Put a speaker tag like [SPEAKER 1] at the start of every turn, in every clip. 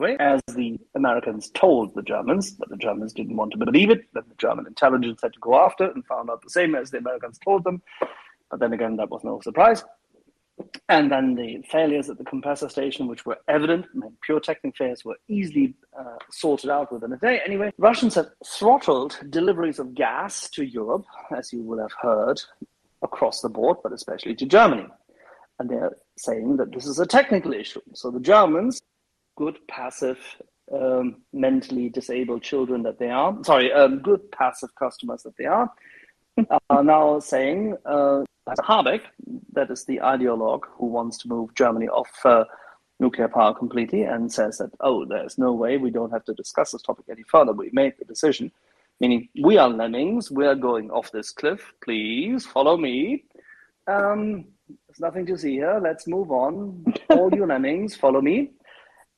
[SPEAKER 1] as the Americans told the Germans, but the Germans didn't want to believe it. Then the German intelligence had to go after and found out the same as the Americans told them. But then again, that was no surprise. And then the failures at the compressor station, which were evident, I mean, pyrotechnic failures were easily uh, sorted out within a day. Anyway, Russians have throttled deliveries of gas to Europe, as you will have heard, across the board, but especially to Germany. And they're saying that this is a technical issue. So the Germans, good passive, um, mentally disabled children that they are, sorry, um, good passive customers that they are, are now saying uh, Habeck, that is the ideologue who wants to move Germany off uh, nuclear power completely and says that, oh, there's no way we don't have to discuss this topic any further. We made the decision, meaning we are lemmings, we are going off this cliff. Please follow me. Um, there's nothing to see here. Let's move on. All you lemmings, follow me.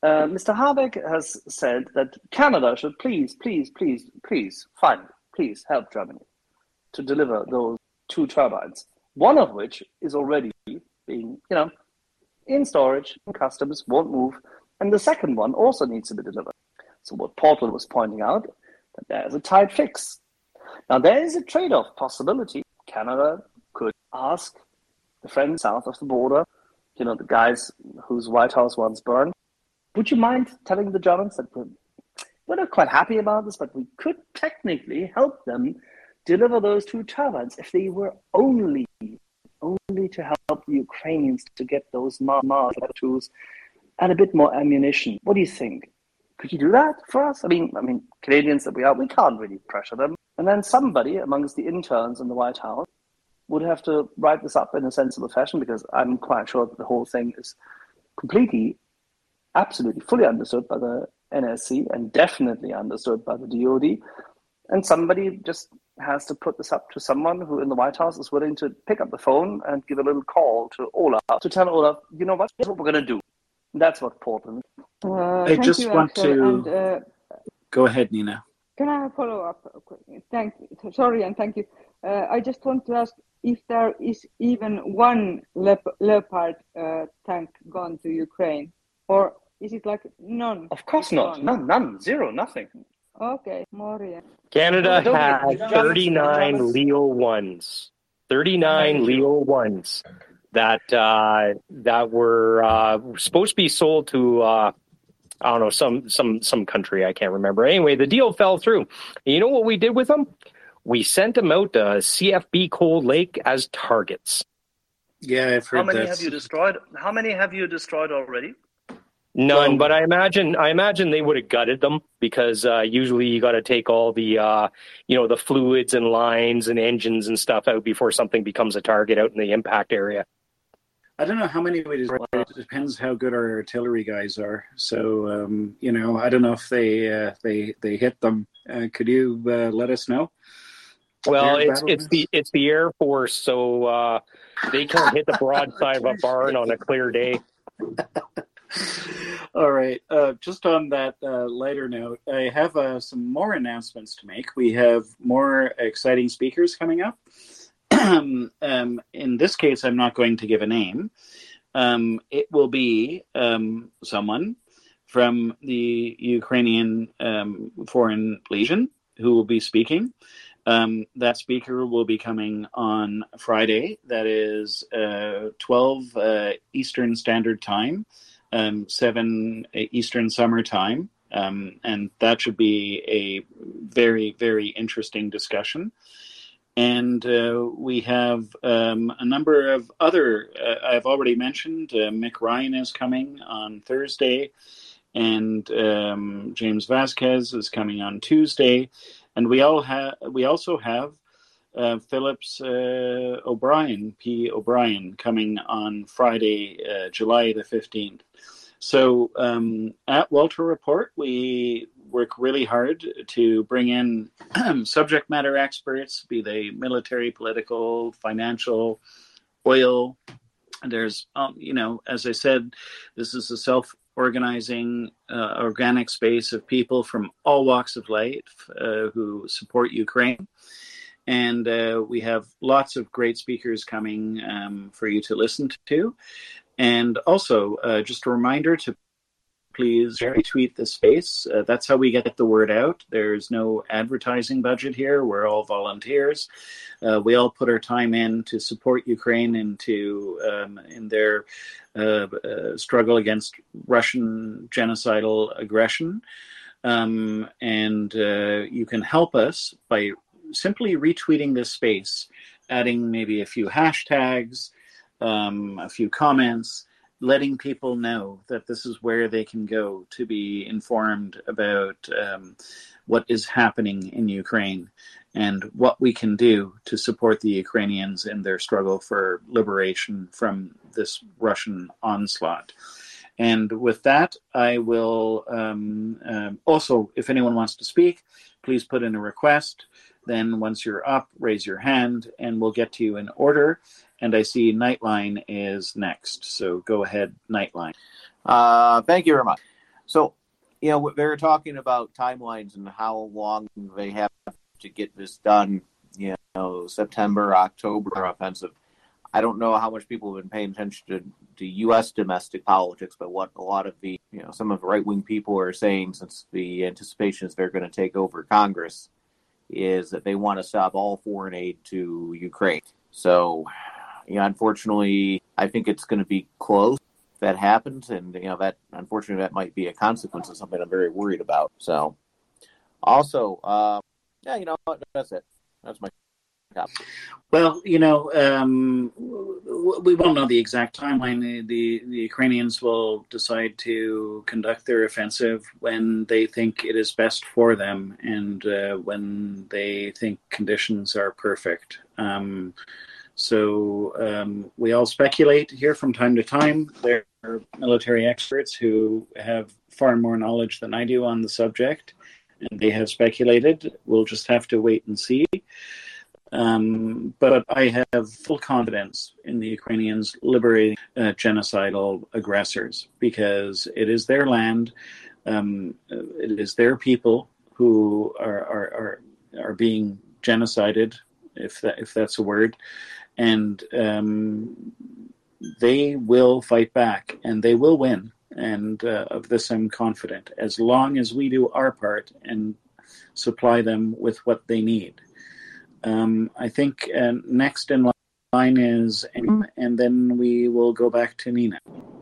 [SPEAKER 1] Uh, Mr. Habeck has said that Canada should please, please, please, please, fine, please help Germany to deliver those two turbines one of which is already being, you know, in storage, customs won't move, and the second one also needs to be delivered. So what Portland was pointing out, that there's a tight fix. Now there is a trade-off possibility. Canada could ask the friends south of the border, you know, the guys whose White House once burned, would you mind telling the Germans that we're, we're not quite happy about this, but we could technically help them deliver those two turbines if they were only only to help the Ukrainians to get those Mars tools and a bit more ammunition. What do you think? Could you do that for us? I mean, I mean, Canadians that we are, we can't really pressure them. And then somebody amongst the interns in the White House would have to write this up in a sensible fashion because I'm quite sure that the whole thing is completely, absolutely, fully understood by the NSC and definitely understood by the DoD. And somebody just has to put this up to someone who in the White House is willing to pick up the phone and give a little call to Olaf to tell Olaf, you know what, here's what we're going to do. That's what Portland.
[SPEAKER 2] Uh, I just you, want to and, uh, go ahead, Nina.
[SPEAKER 3] Can I follow up? Thank you. Sorry and thank you. Uh, I just want to ask if there is even one Lep- Leopard uh, tank gone to Ukraine, or is it like none?
[SPEAKER 1] Of course not. Gone? None. None. Zero. Nothing.
[SPEAKER 3] Okay, Moria.
[SPEAKER 4] Canada had 39 Leo ones. 39 Leo ones that uh, that were uh, supposed to be sold to uh, I don't know some some some country I can't remember. Anyway, the deal fell through. And you know what we did with them? We sent them out to CFB Cold Lake as targets.
[SPEAKER 2] Yeah, I've heard
[SPEAKER 1] How many
[SPEAKER 2] that's...
[SPEAKER 1] have you destroyed? How many have you destroyed already?
[SPEAKER 4] None, but I imagine I imagine they would have gutted them because uh, usually you got to take all the uh, you know the fluids and lines and engines and stuff out before something becomes a target out in the impact area.
[SPEAKER 2] I don't know how many we destroyed. It depends how good our artillery guys are. So um, you know, I don't know if they uh, they they hit them. Uh, could you uh, let us know?
[SPEAKER 4] Well, it's it's the it's the Air Force, so uh, they can't hit the broadside of a barn on a clear day.
[SPEAKER 2] All right. Uh, just on that uh, lighter note, I have uh, some more announcements to make. We have more exciting speakers coming up. um, in this case, I'm not going to give a name. Um, it will be um, someone from the Ukrainian um, Foreign Legion who will be speaking. Um, that speaker will be coming on Friday. That is uh, 12 uh, Eastern Standard Time um, 7 Eastern Summer Time. Um, and that should be a very, very interesting discussion. And uh, we have um, a number of other, uh, I've already mentioned, uh, Mick Ryan is coming on Thursday, and um, James Vasquez is coming on Tuesday. And we all have, we also have uh, Phillips uh, O'Brien, P. O'Brien, coming on Friday, uh, July the 15th. So um, at Walter Report, we work really hard to bring in subject matter experts, be they military, political, financial, oil. There's, um, you know, as I said, this is a self organizing, uh, organic space of people from all walks of life uh, who support Ukraine. And uh, we have lots of great speakers coming um, for you to listen to. And also, uh, just a reminder to please retweet the space. Uh, that's how we get the word out. There's no advertising budget here. We're all volunteers. Uh, we all put our time in to support Ukraine into um, in their uh, uh, struggle against Russian genocidal aggression. Um, and uh, you can help us by simply retweeting this space, adding maybe a few hashtags, um, a few comments letting people know that this is where they can go to be informed about um, what is happening in Ukraine and what we can do to support the Ukrainians in their struggle for liberation from this Russian onslaught. And with that, I will um, um, also, if anyone wants to speak, please put in a request. Then, once you're up, raise your hand and we'll get to you in order and I see Nightline is next. So go ahead, Nightline.
[SPEAKER 5] Uh, thank you very much. So, you know, they were talking about timelines and how long they have to get this done. You know, September, October offensive. I don't know how much people have been paying attention to, to U.S. domestic politics, but what a lot of the, you know, some of the right wing people are saying since the anticipation is they're going to take over Congress is that they want to stop all foreign aid to Ukraine. So you know, unfortunately, I think it's going to be close. That happens, and you know that unfortunately that might be a consequence of something I'm very worried about. So, also, uh, yeah, you know that's it. That's my
[SPEAKER 2] well, you know, um, we won't know the exact timeline. The, the, the Ukrainians will decide to conduct their offensive when they think it is best for them and uh, when they think conditions are perfect. Um, so um, we all speculate here from time to time. There are military experts who have far more knowledge than I do on the subject, and they have speculated. We'll just have to wait and see. Um, but I have full confidence in the Ukrainians liberating uh, genocidal aggressors because it is their land, um, it is their people who are are are, are being genocided, if that if that's a word, and um, they will fight back and they will win. And uh, of this, I'm confident, as long as we do our part and supply them with what they need. Um, I think uh, next in line is, and then we will go back to Nina.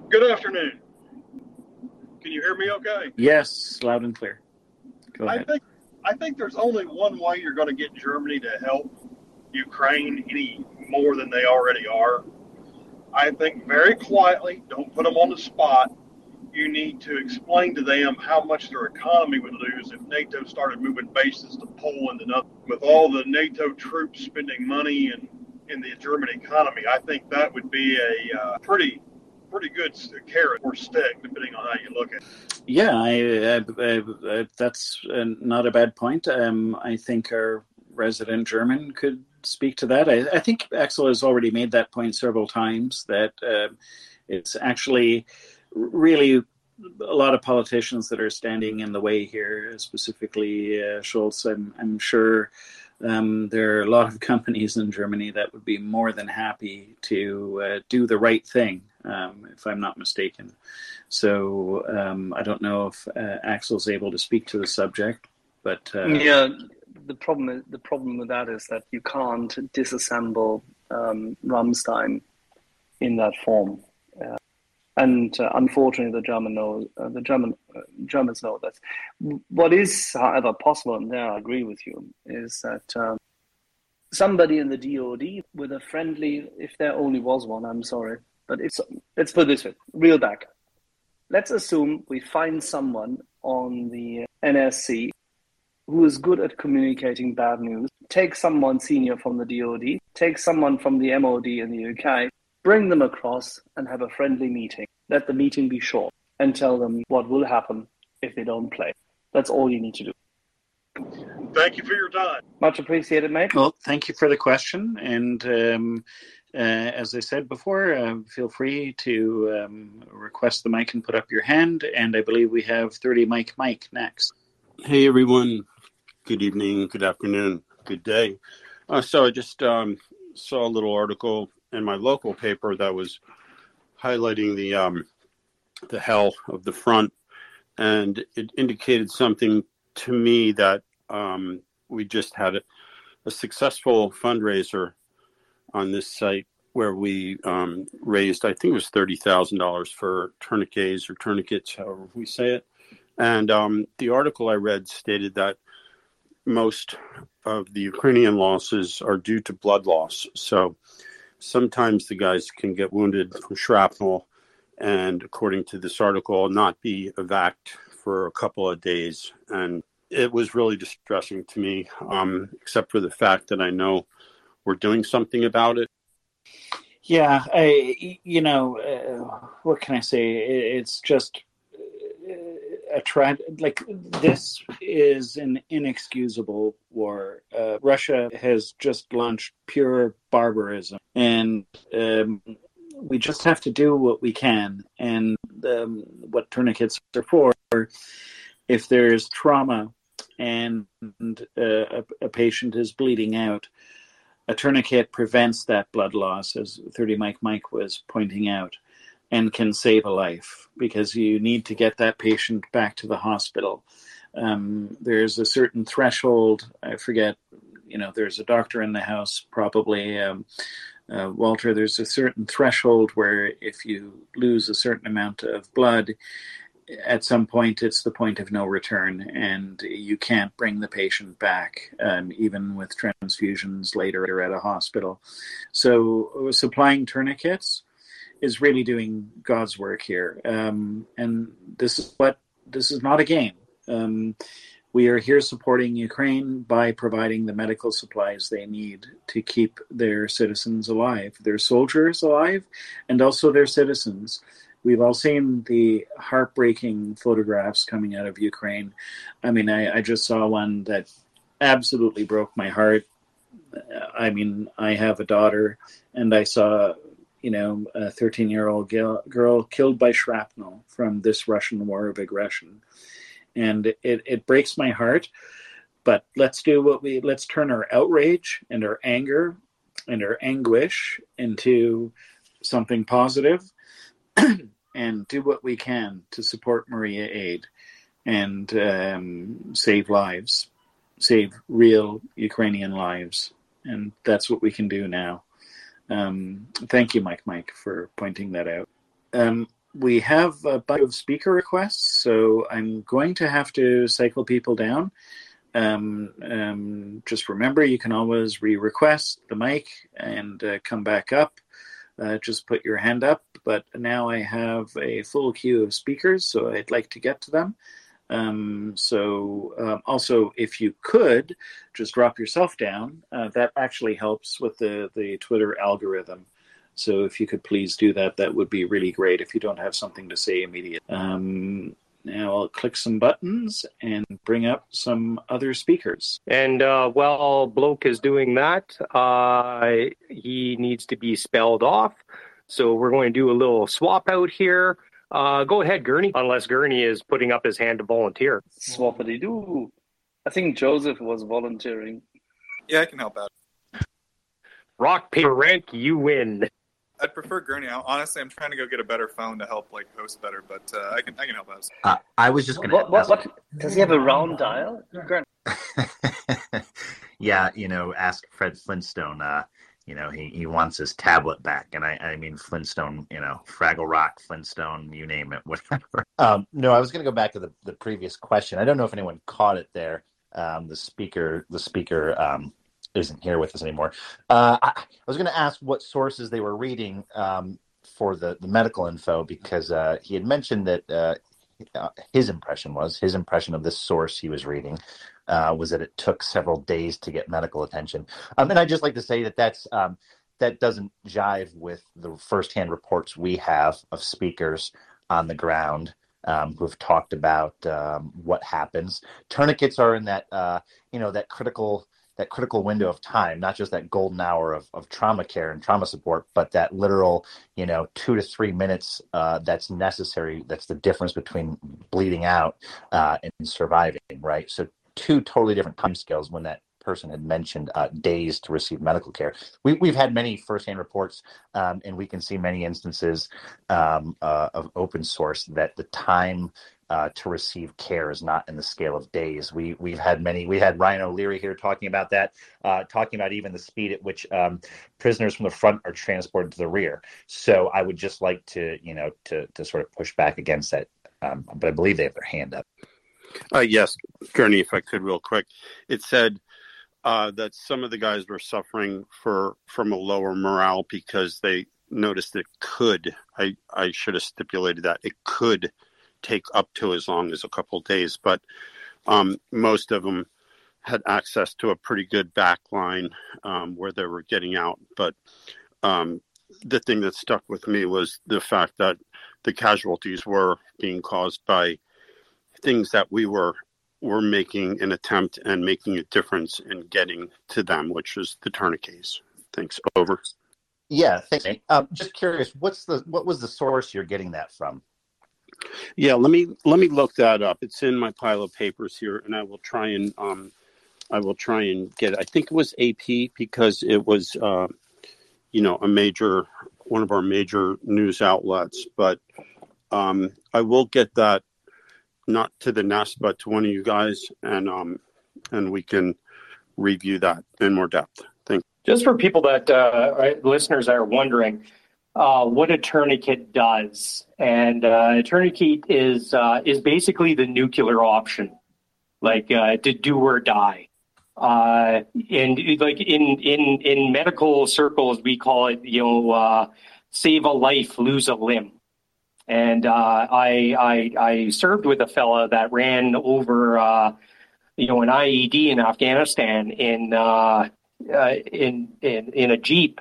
[SPEAKER 6] Good afternoon. Can you hear me okay?
[SPEAKER 2] Yes, loud and clear. Go ahead.
[SPEAKER 6] I think I think there's only one way you're going to get Germany to help Ukraine any more than they already are. I think very quietly, don't put them on the spot. You need to explain to them how much their economy would lose if NATO started moving bases to Poland and up. With all the NATO troops spending money in, in the German economy, I think that would be a uh, pretty pretty good carrot or stick, depending on how you look at it.
[SPEAKER 2] Yeah, I, I, I, that's uh, not a bad point. Um, I think our resident German could speak to that. I, think Axel has already made that point several times that uh, it's actually really a lot of politicians that are standing in the way here, specifically uh, Scholz. I'm, I'm sure um, there are a lot of companies in Germany that would be more than happy to uh, do the right thing, um, if I'm not mistaken. So um, I don't know if uh, Axel's able to speak to the subject, but uh,
[SPEAKER 1] yeah, the problem the problem with that is that you can't disassemble um, Ramstein in that form. And uh, unfortunately, the German know, uh, the German uh, Germans know that. What is, however, possible, and there I agree with you, is that um, somebody in the DoD with a friendly, if there only was one, I'm sorry, but it's let's put this way, real back. Let's assume we find someone on the NSC who is good at communicating bad news. Take someone senior from the DoD, take someone from the MOD in the UK, bring them across and have a friendly meeting. Let the meeting be short and tell them what will happen if they don't play. That's all you need to do.
[SPEAKER 6] Thank you for your time.
[SPEAKER 1] Much appreciated, mate.
[SPEAKER 2] Well, thank you for the question. And um, uh, as I said before, uh, feel free to um, request the mic and put up your hand. And I believe we have 30 Mike Mike next.
[SPEAKER 7] Hey, everyone good evening, good afternoon, good day. Uh, so I just um, saw a little article in my local paper that was highlighting the um, the hell of the front and it indicated something to me that um, we just had a, a, successful fundraiser on this site where we um, raised, I think it was thirty thousand dollars for tourniquets or tourniquets, however we say it. And um, the article I read stated that most of the Ukrainian losses are due to blood loss. So sometimes the guys can get wounded from shrapnel and, according to this article, not be evac for a couple of days. And it was really distressing to me, um, except for the fact that I know we're doing something about it.
[SPEAKER 2] Yeah, I, you know, uh, what can I say? It's just a tra- like this is an inexcusable war. Uh, Russia has just launched pure barbarism, and um, we just have to do what we can. And um, what tourniquets are for, if there's trauma and uh, a, a patient is bleeding out, a tourniquet prevents that blood loss, as 30 Mike Mike was pointing out and can save a life because you need to get that patient back to the hospital. Um, there's a certain threshold. I forget, you know, there's a doctor in the house, probably. Um, uh, Walter, there's a certain threshold where if you lose a certain amount of blood, at some point it's the point of no return, and you can't bring the patient back, um, even with transfusions later at a hospital. So, supplying tourniquets is really doing God's work here. Um, and this is what this is not a game. Um, we are here supporting Ukraine by providing the medical supplies they need to keep their citizens alive, their soldiers alive, and also their citizens. We've all seen the heartbreaking photographs coming out of Ukraine. I mean, I, I just saw one that absolutely broke my heart. I mean, I have a daughter, and I saw you know, a 13 year old girl killed by shrapnel from this Russian war of aggression. And it, it breaks my heart. But let's do what we let's turn our outrage and our anger and our anguish into something positive and do what we can to support Mriya Aid and um, save lives, save real Ukrainian lives. And that's what we can do now. Um, thank you, Mike Mike, for pointing that out. Um, we have a bunch of speaker requests, so I'm going to have to cycle people down. Um, um, just remember, you can always re-request the mic and uh, come back up. Uh, just put your hand up. But now I have a full queue of speakers, so I'd like to get to them. Um, so um, also, if you could just drop yourself down, uh, that actually helps with the the Twitter algorithm. So if you could please do that, that would be really great. If you don't have something to say immediately. Um, now I'll click some buttons and bring up some other speakers.
[SPEAKER 4] And uh, while Bloke is doing that, uh, he needs to be spelled off. So we're going to do a little swap out here. Uh, go ahead, Gurney, unless Gurney is putting up his hand to volunteer.
[SPEAKER 1] Swappity doo. I think Joseph was volunteering.
[SPEAKER 8] Yeah, I can help out.
[SPEAKER 4] Rock, paper, rank, you win.
[SPEAKER 8] I'd prefer Gurney. Honestly, I'm trying to go get a better phone to help like host better, but uh, I can I can help out.
[SPEAKER 9] Uh, I was just gonna.
[SPEAKER 1] What, what, what, Does he have a round dial?
[SPEAKER 9] yeah, you know, ask Fred Flintstone. Uh, you know, he, he wants his tablet back. And I, I mean, Flintstone, you know, Fraggle Rock, Flintstone, you name it, whatever. Um, no, I was going to go back to the, the previous question. I don't know if anyone caught it there. Um, the speaker, the speaker um, isn't here with us anymore. Uh, I, I, was going to ask what sources they were reading um, for the, the medical info because uh, he had mentioned that uh, uh his impression was his impression of this source he was reading uh, was that it took several days to get medical attention. Um, and I just like to say that that's um, that doesn't jive with the firsthand reports we have of speakers on the ground um, who have talked about um, what happens. Tourniquets are in that uh, you know that critical that critical window of time, not just that golden hour of, of trauma care and trauma support, but that literal, you know, two to three minutes uh, that's necessary. That's the difference between bleeding out uh, and surviving, right? So two totally different timescales when that person had mentioned uh, days to receive medical care. We, have had many firsthand reports, um, and we can see many instances um, uh, of open source that the time uh, to receive care is not in the scale of days. We we've had many. We had Ryan O'Leary here talking about that, uh, talking about even the speed at which um, prisoners from the front are transported to the rear. So I would just like to you know to to sort of push back against that. Um, but I believe they have their hand up.
[SPEAKER 7] Uh, yes, Gurney, if I could, real quick. It said uh, that some of the guys were suffering for from a lower morale because they noticed it could. I I should have stipulated that it could take up to as long as a couple days, but um, most of them had access to a pretty good back line um, where they were getting out. But um, the thing that stuck with me was the fact that the casualties were being caused by things that we were were making an attempt and making a difference in getting to them, which is the tourniquets. Thanks. Over.
[SPEAKER 9] Yeah, thanks. Nate. Um, just curious, what's the what was the source you're getting that from?
[SPEAKER 7] Yeah, let me let me look that up. It's in my pile of papers here, and I will try and um, I will try and get. It. I think it was AP because it was, uh, you know, a major one of our major news outlets. But um, I will get that not to the nest, but to one of you guys, and um, and we can review that in more depth. Thank. You.
[SPEAKER 4] Just for people that uh, listeners are wondering, uh, what a tourniquet does, and uh, a tourniquet is uh, is basically the nuclear option, like uh, to do or die. Uh, and like in in in medical circles, we call it you know save a life, lose a limb. And uh, I, I I served with a fella that ran over uh, you know an IED in Afghanistan in uh, uh, in, in in a jeep,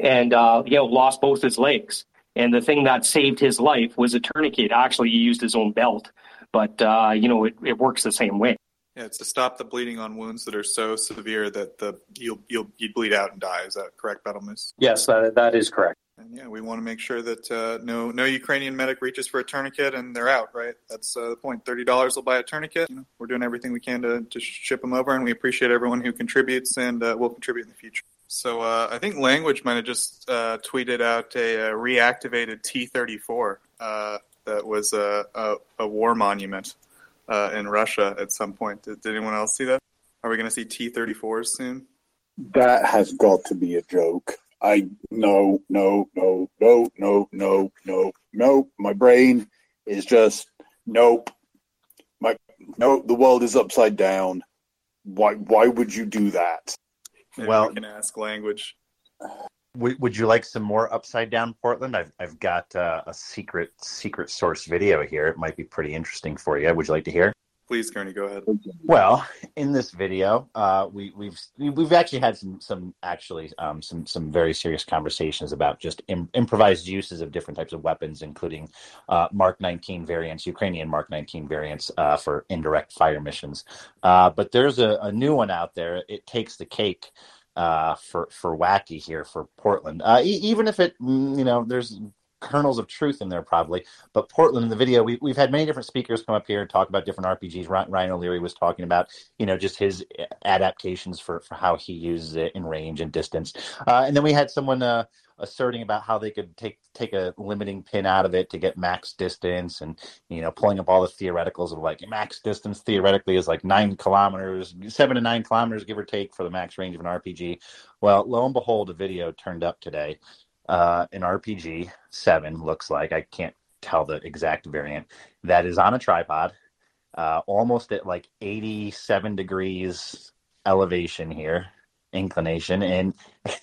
[SPEAKER 4] and uh, you know lost both his legs. And the thing that saved his life was a tourniquet. Actually, he used his own belt, but uh, you know it, it works the same way.
[SPEAKER 8] Yeah, it's to stop the bleeding on wounds that are so severe that the you'll you'll you bleed out and die. Is that correct, Battle Moose?
[SPEAKER 4] Yes, that, that is correct.
[SPEAKER 8] And yeah, we want to make sure that uh, no no Ukrainian medic reaches for a tourniquet and they're out. Right, that's uh, the point. Thirty dollars will buy a tourniquet. You know, we're doing everything we can to to ship them over, and we appreciate everyone who contributes and uh, will contribute in the future. So uh, I think Language might have just uh, tweeted out a, a reactivated T thirty four uh, that was a, a, a war monument uh, in Russia at some point. Did, did anyone else see that? Are we going to see T 34s soon?
[SPEAKER 10] That has got to be a joke. I no, no, no, no, no, no, no, no. My brain is just nope. My no, the world is upside down. Why? Why would you do that?
[SPEAKER 8] Maybe
[SPEAKER 9] well,
[SPEAKER 8] we can ask language.
[SPEAKER 9] Would, would you like some more upside down Portland? I've I've got uh, a secret secret source video here. It might be pretty interesting for you. Would you like to hear?
[SPEAKER 8] Please, Gurney, go ahead.
[SPEAKER 9] Well, in this video, uh, we, we've we've actually had some some actually um, some some very serious conversations about just Im- improvised uses of different types of weapons, including uh, Mark 19 variants, Ukrainian Mark 19 variants uh, for indirect fire missions. Uh, but there's a, a new one out there. It takes the cake uh, for for wacky here for Portland. Uh, e- even if it mm, you know there's kernels of truth in there probably but portland in the video we, we've had many different speakers come up here and talk about different rpgs ryan, o'leary was talking about you know just his adaptations for, for how he uses it in range and distance. Uh, and then we had someone uh, asserting about how they could take take a limiting pin out of it to get max distance and you know pulling up all the theoreticals of like max distance theoretically is like nine kilometers seven to nine kilometers give or take for the max range of an rpg well lo and behold a video turned up today uh, an RPG 7 looks like. I can't tell the exact variant. That is on a tripod, uh, almost at like 87 degrees elevation here, inclination, and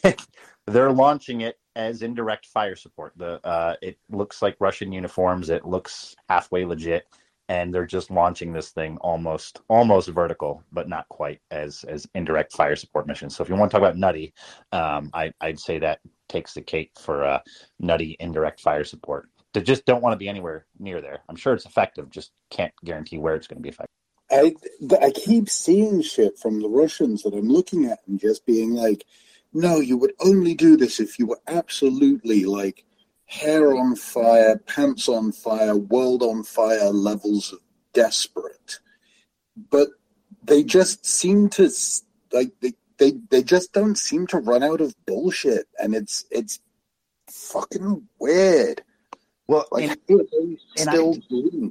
[SPEAKER 9] they're launching it as indirect fire support. The uh, it looks like Russian uniforms. It looks halfway legit, and they're just launching this thing almost almost vertical, but not quite as as indirect fire support missions. So if you want to talk about nutty, um, I, I'd say that takes the cake for uh, nutty indirect fire support. They just don't want to be anywhere near there. I'm sure it's effective, just can't guarantee where it's going to be effective.
[SPEAKER 10] I I keep seeing shit from the Russians that I'm looking at and just being like, no, you would only do this if you were absolutely like hair on fire, pants on fire, world on fire levels of desperate. But they just seem to like they they they just don't seem to run out of bullshit, and it's it's fucking weird.
[SPEAKER 9] Well,
[SPEAKER 10] Like,
[SPEAKER 9] and, and I-
[SPEAKER 10] still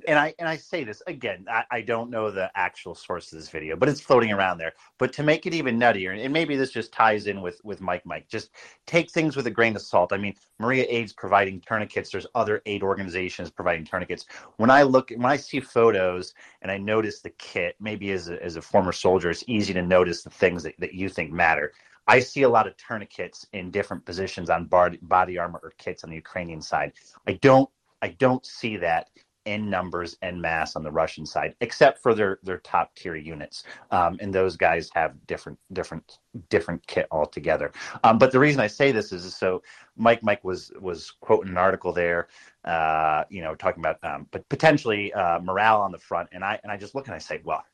[SPEAKER 9] and I and I say this again. I, I don't know the actual source of this video, but it's floating around there. But to make it even nuttier, and maybe this just ties in with with Mike. Mike, just take things with a grain of salt. I mean, Mriya Aid's providing tourniquets. There's other aid organizations providing tourniquets. When I look, when I see photos and I notice the kit, maybe as a, as a former soldier, it's easy to notice the things that, that you think matter. I see a lot of tourniquets in different positions on body, armor or kits on the Ukrainian side. I don't I don't see that in numbers and mass on the Russian side, except for their their top tier units. Um, and those guys have different different different kit altogether. Um, but the reason I say this is so Mike Mike was was quoting an article there, uh, you know, talking about um, but potentially uh, morale on the front, and I and I just look and I say, well,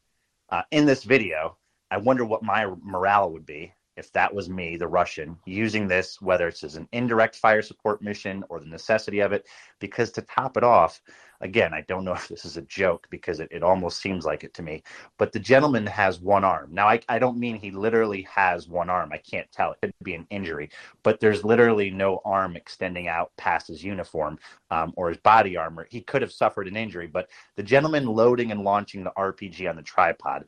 [SPEAKER 9] uh, in this video, I wonder what my morale would be if that was me, the Russian, using this, whether it's as an indirect fire support mission or the necessity of it, because to top it off, again, I don't know if this is a joke because it, it almost seems like it to me, but the gentleman has one arm. Now, I, I don't mean he literally has one arm. I can't tell. It could be an injury, but there's literally no arm extending out past his uniform um, or his body armor. He could have suffered an injury, but the gentleman loading and launching the RPG on the tripod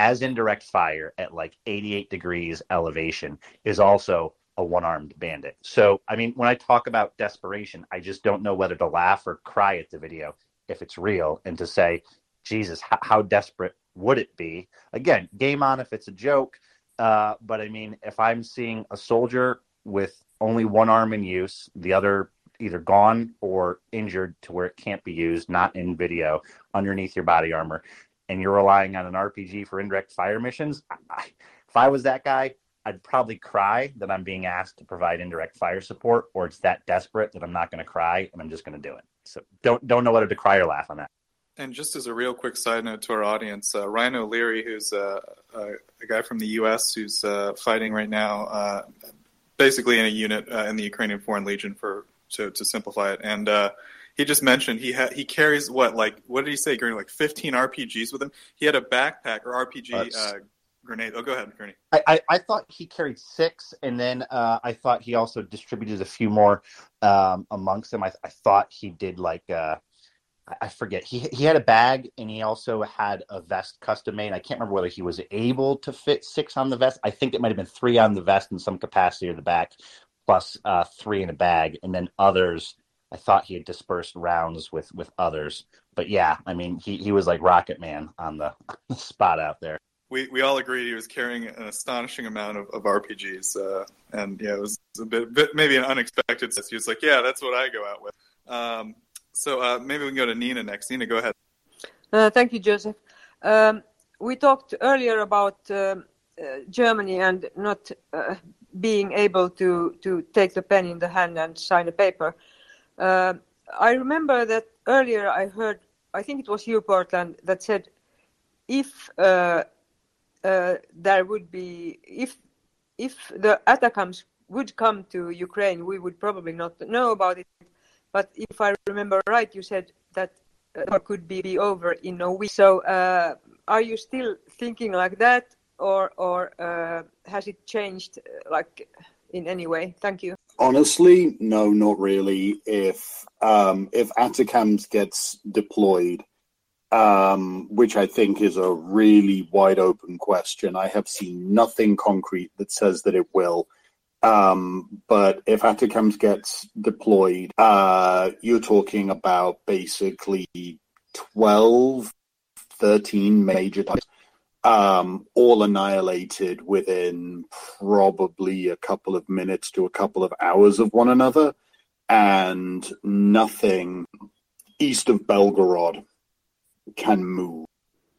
[SPEAKER 9] as indirect fire at like 88 degrees elevation is also a one-armed bandit. So, I mean, when I talk about desperation, I just don't know whether to laugh or cry at the video if it's real and to say, Jesus, how, how desperate would it be? Again, game on if it's a joke. Uh, but I mean, if I'm seeing a soldier with only one arm in use, the other either gone or injured to where it can't be used, not in video, underneath your body armor, and you're relying on an RPG for indirect fire missions, I, if I was that guy, I'd probably cry that I'm being asked to provide indirect fire support, or it's that desperate that I'm not going to cry and I'm just going to do it. So don't don't know whether to cry or laugh on that.
[SPEAKER 8] And just as a real quick side note to our audience, uh, Ryan O'Leary, who's uh, a, a guy from the U.S. who's uh, fighting right now, uh, basically in a unit uh, in the Ukrainian Foreign Legion, for to, to simplify it, and uh, he just mentioned he ha- he carries what like what did he say? Gurney, like 15 RPGs with him. He had a backpack or RPG uh, grenade. Oh, go ahead, Gurney.
[SPEAKER 9] I, I, I thought he carried six, and then uh, I thought he also distributed a few more um, amongst them. I, I thought he did like uh, I- forget. He he had a bag, and he also had a vest custom made. I can't remember whether he was able to fit six on the vest. I think it might have been three on the vest and some capacity of the back, plus uh, three in a bag, and then others. I thought he had dispersed rounds with with others, but yeah, I mean he he was like Rocket Man on the spot out there.
[SPEAKER 8] We we all agreed he was carrying an astonishing amount of, of RPGs, uh, and yeah, it was a bit, bit maybe an unexpected. He was like, "Yeah, that's what I go out with." Um, so uh, maybe we can go to Nina next. Nina, go ahead.
[SPEAKER 11] Uh, thank you, Joseph. Um, we talked earlier about um, uh, Germany and not uh, being able to, to take the pen in the hand and sign a paper. Uh, I remember that earlier I heard, I think it was you, Portland, that said if uh, uh, there would be, if if the ATACMS would come to Ukraine, we would probably not know about it. But if I remember right, you said that uh, could be, be over in a week. So uh, are you still thinking like that, or or uh, has it changed, like in any way? Thank you.
[SPEAKER 10] Honestly, no, not really. If um, if ATACMS gets deployed, um, which I think is a really wide open question, I have seen nothing concrete that says that it will. Um, but if ATACMS gets deployed, uh, you're talking about basically 12, 13 major types, um, all annihilated within probably a couple of minutes to a couple of hours of one another, and nothing east of Belgorod can move.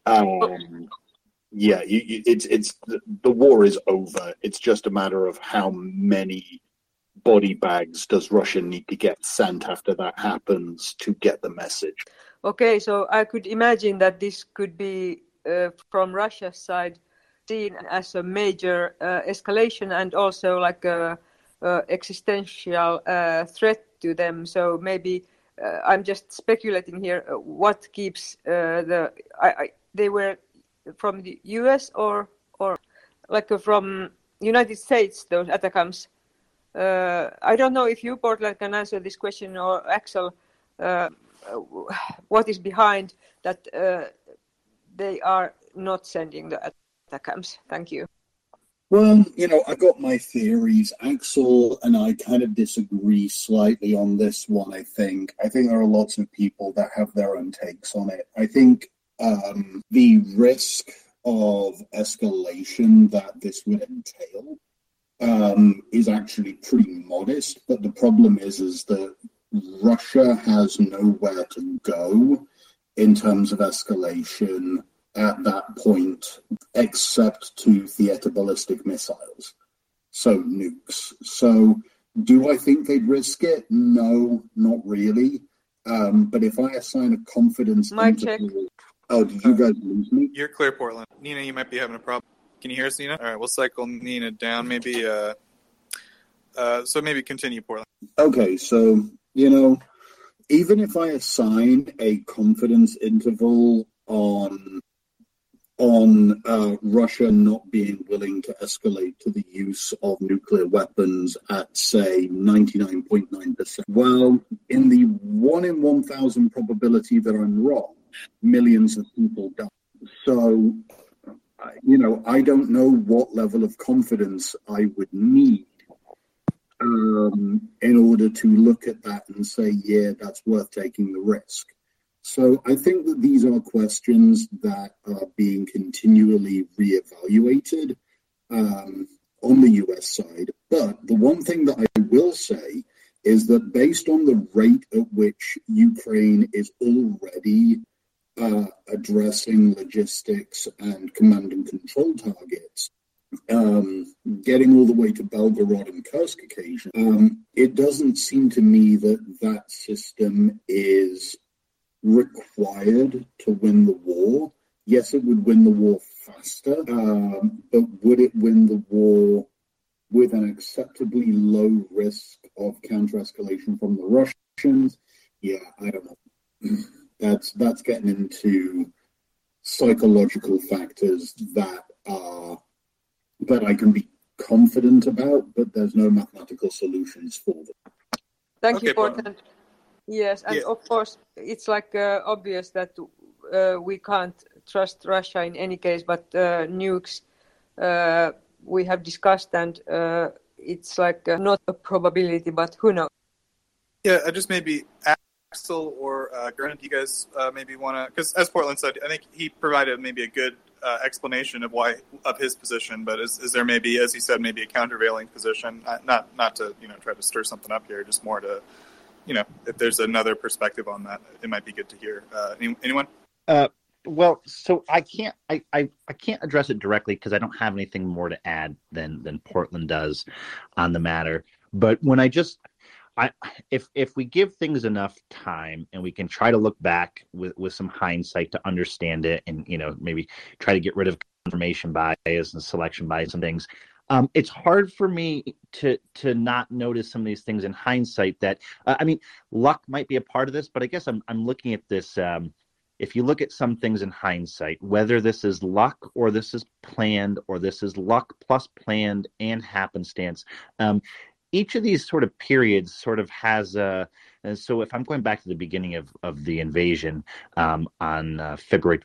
[SPEAKER 10] Um, yeah, you, you, it's it's the, war is over. It's just a matter of how many body bags does Russia need to get sent after that happens to get the message.
[SPEAKER 11] Okay, so I could imagine that this could be from Russia's side seen as a major uh, escalation and also like a, a existential uh, threat to them. So maybe uh, I'm just speculating here. uh, What keeps uh, the I, I, they were from the U.S. or or like uh, from United States those ATACMS. Uh, I don't know if you Portland can answer this question or Axel. uh, what is behind that uh, they are not sending the ATACMS? Thank you.
[SPEAKER 10] Well, you know, I got my theories. Axel and I kind of disagree slightly on this one, I think. I think there are lots of people that have their own takes on it. I think um, the risk of escalation that this would entail um, is actually pretty modest. But the problem is, is that Russia has nowhere to go in terms of escalation at that point, except to theater ballistic missiles, so nukes. So, do I think they'd risk it? No, not really. Um, but if I assign a confidence
[SPEAKER 11] Mic
[SPEAKER 10] interval,
[SPEAKER 11] check.
[SPEAKER 10] oh, did you guys lose me?
[SPEAKER 8] You're clear, Portland. Nina, you might be having a problem. Can you hear us, Nina? All right, we'll cycle Nina down. Maybe. Uh, uh, so maybe continue, Portland.
[SPEAKER 10] Okay, so you know, even if I assign a confidence interval on on uh, Russia not being willing to escalate to the use of nuclear weapons at, say, 99.9%. Well, in the one in 1,000 probability that I'm wrong, millions of people die. So, you know, I don't know what level of confidence I would need um, in order to look at that and say, yeah, that's worth taking the risk. So I think that these are questions that are being continually reevaluated um, on the US side. But the one thing that I will say is that based on the rate at which Ukraine is already uh, addressing logistics and command and control targets, um, getting all the way to Belgorod and Kursk occasion, um, it doesn't seem to me that that system is required to win the war. Yes, it would win the war faster, um, but would it win the war with an acceptably low risk of counter escalation from the Russians? Yeah, I don't know. That's that's getting into psychological factors that are that I can be confident about, but there's no mathematical solutions for them.
[SPEAKER 11] Thank
[SPEAKER 8] Okay,
[SPEAKER 11] you,
[SPEAKER 8] Portland.
[SPEAKER 11] Yes, and
[SPEAKER 8] Yeah.
[SPEAKER 11] of course, it's like uh, obvious that uh, we can't trust Russia in any case, but uh, nukes uh, we have discussed, and uh, it's like uh, not a probability, but who knows?
[SPEAKER 8] Yeah, I just maybe Axel or uh, Gernot, do you guys uh, maybe want to? Because as Portland said, I think he provided maybe a good uh, explanation of why of his position. But is, is there maybe, as he said, maybe a countervailing position? Uh, not not to you know try to stir something up here, just more to you know if there's another perspective on that, it might be good to hear. Uh, any, anyone?
[SPEAKER 9] Uh, well, so I can't I, I, I can't address it directly because I don't have anything more to add than than Portland does on the matter. But when I just I if if we give things enough time and we can try to look back with with some hindsight to understand it and you know maybe try to get rid of confirmation bias and selection bias and things um, it's hard for me to to not notice some of these things in hindsight that uh, i mean luck might be a part of this but i guess i'm i'm looking at this um, if you look at some things in hindsight, whether this is luck or this is planned or this is luck plus planned and happenstance, um, each of these sort of periods sort of has a. And so, if I'm going back to the beginning of, of the invasion um, on uh, February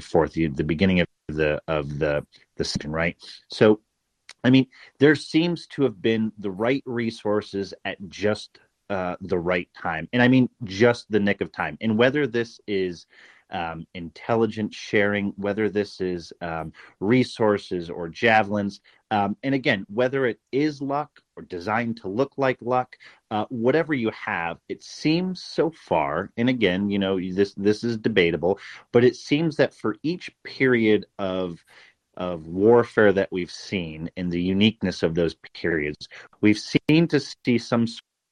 [SPEAKER 9] 4th, the, the beginning of the of the the season, right? So, I mean, there seems to have been the right resources at just uh, the right time, and I mean just the nick of time. And whether this is um, intelligence sharing, whether this is um, resources or javelins. Um, and again, whether it is luck or designed to look like luck, uh, whatever you have, it seems so far, and again, you know, this this is debatable, but it seems that for each period of of warfare that we've seen and the uniqueness of those periods, we've seen to see some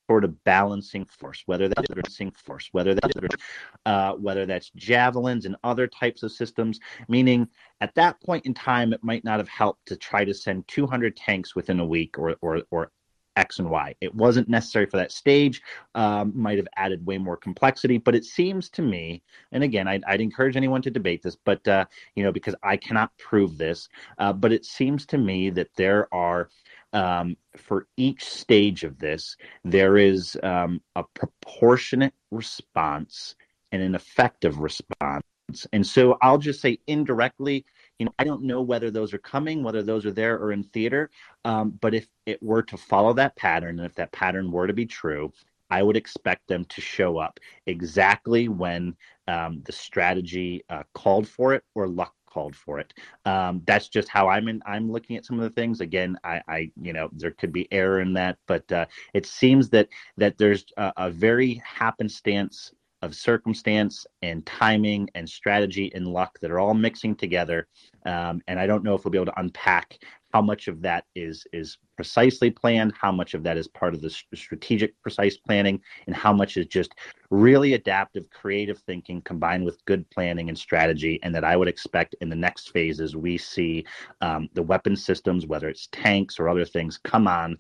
[SPEAKER 9] sort of balancing force, whether that's balancing force, whether that's uh, whether that's javelins and other types of systems. Meaning, at that point in time, it might not have helped to try to send 200 tanks within a week or or or X and Y. It wasn't necessary for that stage. Um, might have added way more complexity, but it seems to me, and again, I'd, I'd encourage anyone to debate this, but uh, you know, because I cannot prove this, uh, but it seems to me that there are um, for each stage of this, there is um, a proportionate response and an effective response. And so I'll just say indirectly, you know, I don't know whether those are coming, whether those are there or in theater. Um, but if it were to follow that pattern, and if that pattern were to be true, I would expect them to show up exactly when um, the strategy uh, called for it or luck called for it. Um, that's just how I'm in. I'm looking at some of the things. Again, I, I you know, there could be error in that, but uh, it seems that that there's a, a very happenstance of circumstance and timing and strategy and luck that are all mixing together. Um, and I don't know if we'll be able to unpack how much of that is is precisely planned, how much of that is part of the strategic precise planning, and how much is just really adaptive, creative thinking combined with good planning and strategy. And that I would expect in the next phases we see um, the weapon systems, whether it's tanks or other things, come on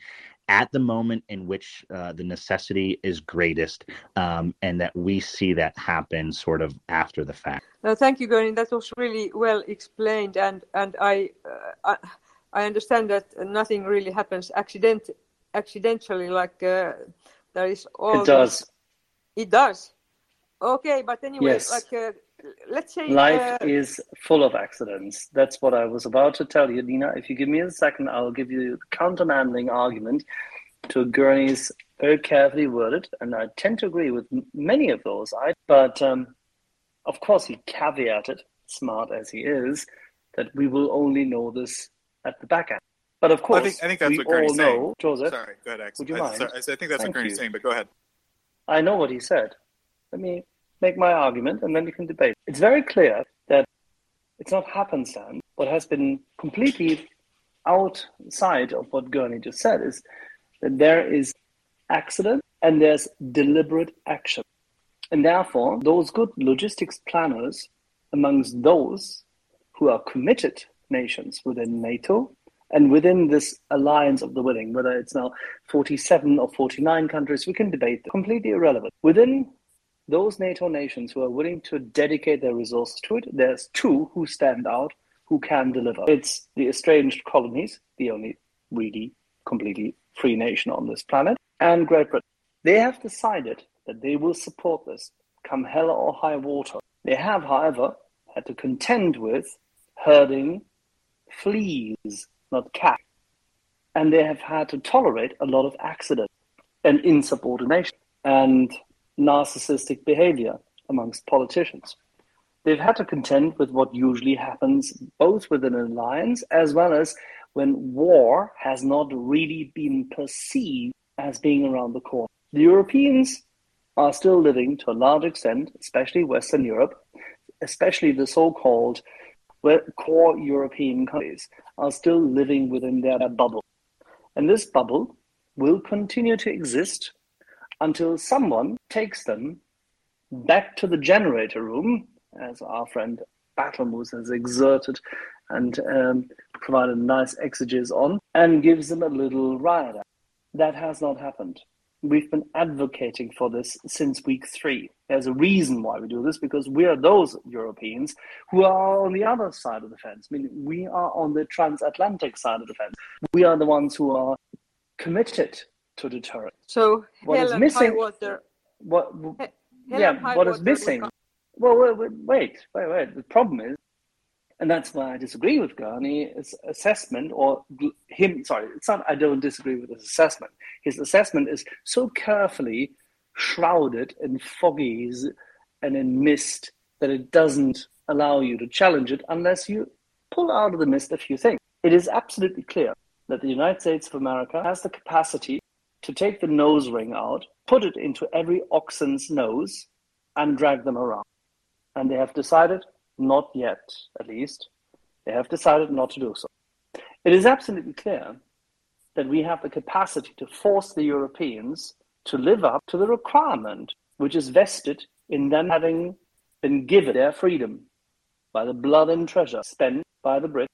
[SPEAKER 9] at the moment in which uh, the necessity is greatest, um, and that we see that happen sort of after the fact.
[SPEAKER 11] No, thank you, Gurney. That was really well explained, and and I, uh, I, I understand that nothing really happens accident accidentally. Like uh, there is all.
[SPEAKER 1] It does.
[SPEAKER 11] This... It does. Okay, but anyway,
[SPEAKER 1] yes.
[SPEAKER 11] like uh, let's say
[SPEAKER 1] life
[SPEAKER 11] uh,
[SPEAKER 1] is full of accidents. That's what I was about to tell you, Nina. If you give me a second, I'll give you the countermandling argument to Gurney's very carefully worded, and I tend to agree with many of those. I, but um, of course, he caveated, smart as he is, that we will only know this at the back end. But of course,
[SPEAKER 8] I think, I think that's
[SPEAKER 1] we
[SPEAKER 8] what Gurney's
[SPEAKER 1] all
[SPEAKER 8] saying.
[SPEAKER 1] know, Joseph.
[SPEAKER 8] Sorry, go ahead, Axel.
[SPEAKER 1] Would you
[SPEAKER 8] I,
[SPEAKER 1] mind?
[SPEAKER 8] sorry, I think that's
[SPEAKER 1] Thank
[SPEAKER 8] what Gurney's
[SPEAKER 1] you.
[SPEAKER 8] saying, but go ahead.
[SPEAKER 1] I know what he said. Let me make my argument and then you can debate. It's very clear that it's not happenstance. What has been completely outside of what Gurney just said is that there is accident and there's deliberate action. And therefore, those good logistics planners amongst those who are committed nations within NATO and within this alliance of the willing, whether it's now 47 or 49 countries, we can debate, completely irrelevant. Within those NATO nations who are willing to dedicate their resources to it, there's two who stand out who can deliver. It's the estranged colonies, the only really completely free nation on this planet, and Great Britain. They have decided that they will support this come hell or high water. They have, however, had to contend with herding fleas, not cats. And they have had to tolerate a lot of accident and insubordination and narcissistic behavior amongst politicians. They've had to contend with what usually happens both within an alliance as well as when war has not really been perceived as being around the corner. The Europeans are still living to a large extent, especially Western Europe, especially the so called core European countries, are still living within their bubble. And this bubble will continue to exist until someone takes them back to the generator room, as our friend Battlemoose has exerted and um, provided a nice exegesis on, and gives them a little riot. That has not happened. We've been advocating for this since week three. There's a reason why we do this because we are those Europeans who are on the other side of the fence. I mean, we are on the transatlantic side of the fence. We are the ones who are committed to deterrence.
[SPEAKER 11] So
[SPEAKER 1] What is missing-. What? Yeah, what is missing? Well, wait, wait, wait, wait. The problem is, and that's why I disagree with Gurney's assessment, or him. Sorry, it's not. I don't disagree with his assessment. His assessment is so carefully shrouded in foggies and in mist that it doesn't allow you to challenge it unless you pull out of the mist a few things. It is absolutely clear that the United States of America has the capacity to take the nose ring out, put it into every oxen's nose, and drag them around. And they have decided, not yet at least, they have decided not to do so. It is absolutely clear that we have the capacity to force the Europeans to live up to the requirement which is vested in them having been given their freedom by the blood and treasure spent by the Brits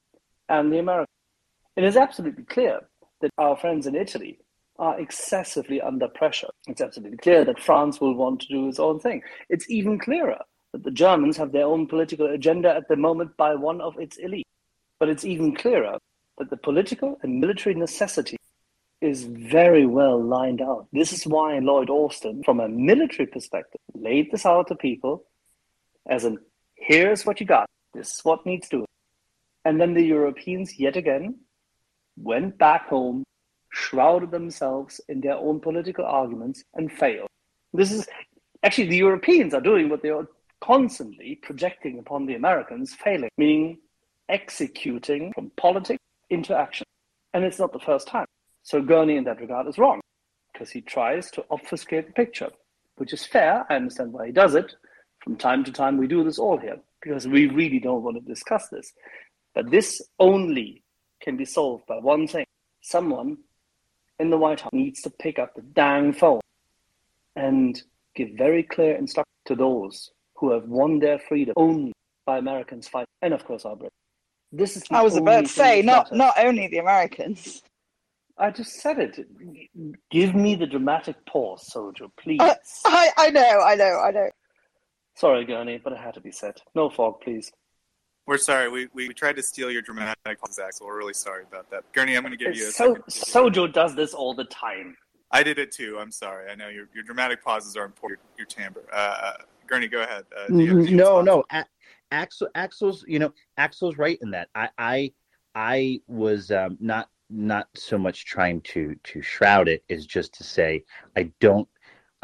[SPEAKER 1] and the Americans. It is absolutely clear that our friends in Italy are excessively under pressure. It's absolutely clear that France will want to do its own thing. It's even clearer that the Germans have their own political agenda at the moment by one of its elite. But it's even clearer that the political and military necessity is very well lined out. This is why Lloyd Austin, from a military perspective, laid this out to people as in here's what you got, this is what needs doing. And then the Europeans, yet again, went back home, shrouded themselves in their own political arguments, and failed. This is actually the Europeans are doing what they are constantly projecting upon the Americans, failing, meaning executing from politics into action. And it's not the first time. So Gurney, in that regard, is wrong because he tries to obfuscate the picture, which is fair. I understand why he does it. From time to time, we do this all here because we really don't want to discuss this. But this only can be solved by one thing someone in the White House needs to pick up the dang phone and give very clear instructions to those who have won their freedom only by Americans fighting, and of course our British. This is.
[SPEAKER 12] I was about to say, not not only the Americans.
[SPEAKER 1] I just said it. Give me the dramatic pause, soldier, please.
[SPEAKER 12] Uh, I I know, I know, I know.
[SPEAKER 1] Sorry, Gurney, but it had to be said. No fog, please.
[SPEAKER 8] We're sorry. We, we tried to steal your dramatic pause, Axel. We're really sorry about that. Gurney, I'm going to give you a
[SPEAKER 1] so,
[SPEAKER 8] second.
[SPEAKER 1] Sojo does this all the time.
[SPEAKER 8] I did it too. I'm sorry. I know your, your dramatic pauses are important. Your, your timbre. Uh, uh, Gurney, go ahead. Uh, do you have any
[SPEAKER 9] no, no. A- Axel, Axel's, you know, Axel's right in that. I, I, I was um, not not so much trying to to shroud it is just to say I don't.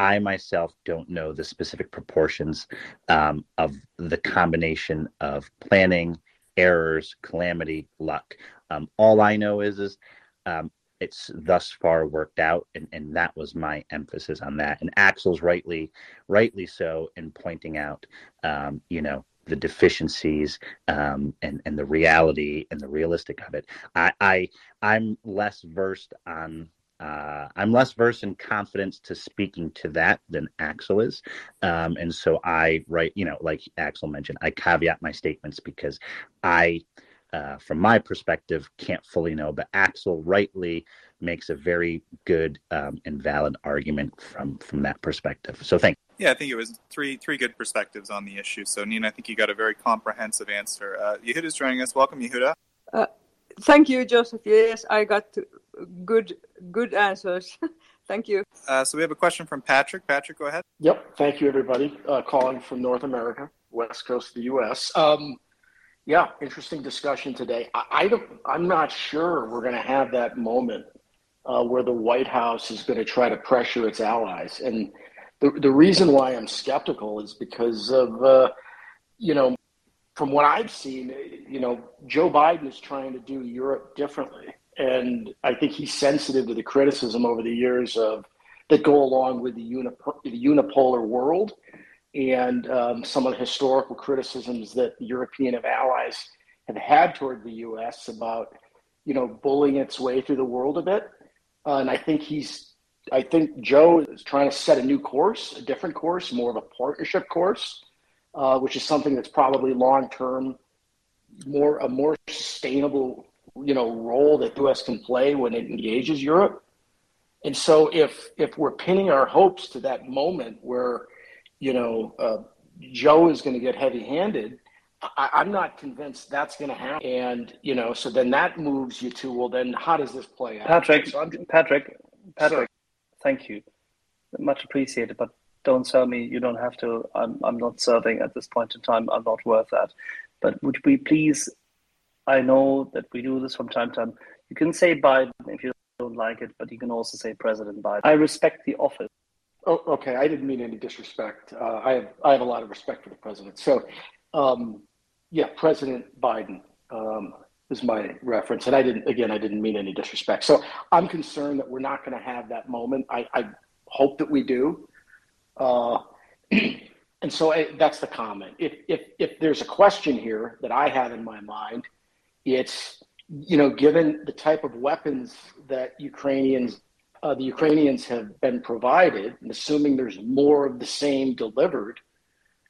[SPEAKER 9] I myself don't know the specific proportions um, of the combination of planning, errors, calamity, luck. Um, all I know is is um, it's thus far worked out, and, and that was my emphasis on that. And Axel's rightly rightly so in pointing out, um, you know, the deficiencies um, and and the reality and the realistic of it. I, I I'm less versed on. Uh, I'm less versed in confidence to speaking to that than Axel is, um, and so I write. You know, like Axel mentioned, I caveat my statements because I, uh, from my perspective, can't fully know. But Axel rightly makes a very good um, and valid argument from from that perspective. So thank.
[SPEAKER 8] Yeah, I think it was three three good perspectives on the issue. So, Nina, I think you got a very comprehensive answer. Uh, Yehuda's joining us. Welcome, Yehuda.
[SPEAKER 11] Uh, thank you, Joseph. Yes, I got good good answers. thank you.
[SPEAKER 8] Uh, so we have a question from Patrick. Patrick, go ahead.
[SPEAKER 13] Yep. Thank you, everybody. Uh, calling from North America, West Coast of the U.S. Um, yeah, interesting discussion today. I, I don't. I'm not sure we're going to have that moment uh, where the White House is going to try to pressure its allies, and the the reason why I'm skeptical is because of uh, you know from what I've seen, you know Joe Biden is trying to do Europe differently, and I think he's sensitive to the criticism over the years of that go along with the, unip- the unipolar world and um, some of the historical criticisms that European allies have had toward the U.S. about, you know, bullying its way through the world a bit. Uh, and I think he's, I think Joe is trying to set a new course, a different course, more of a partnership course, uh, which is something that's probably long term, more a more sustainable, you know, role that the U.S. can play when it engages Europe. And so, if if we're pinning our hopes to that moment where you know, uh, Joe is going to get heavy handed. I, am not convinced that's going to happen. And, you know, so then that moves you to, well, then how does this play out?
[SPEAKER 1] Patrick,
[SPEAKER 13] So I'm-
[SPEAKER 1] Patrick, Patrick,
[SPEAKER 13] Sir.
[SPEAKER 1] thank you. Much appreciated, but don't sell me. You don't have to. I'm, I'm not serving at this point in time. I'm not worth that. But would we please, I know that we do this from time to time. You can say Biden if you don't like it, but you can also say President Biden. I respect the office.
[SPEAKER 13] Oh, okay. I didn't mean any disrespect. Uh, I have I have a lot of respect for the president. So, um, yeah, President Biden um, is my reference, and I didn't. Again, I didn't mean any disrespect. So I'm concerned that we're not going to have that moment. I, I hope that we do. Uh, and so I, that's the comment. If if if there's a question here that I have in my mind, it's you know, given the type of weapons that Ukrainians uh, the Ukrainians have been provided, and assuming there's more of the same delivered,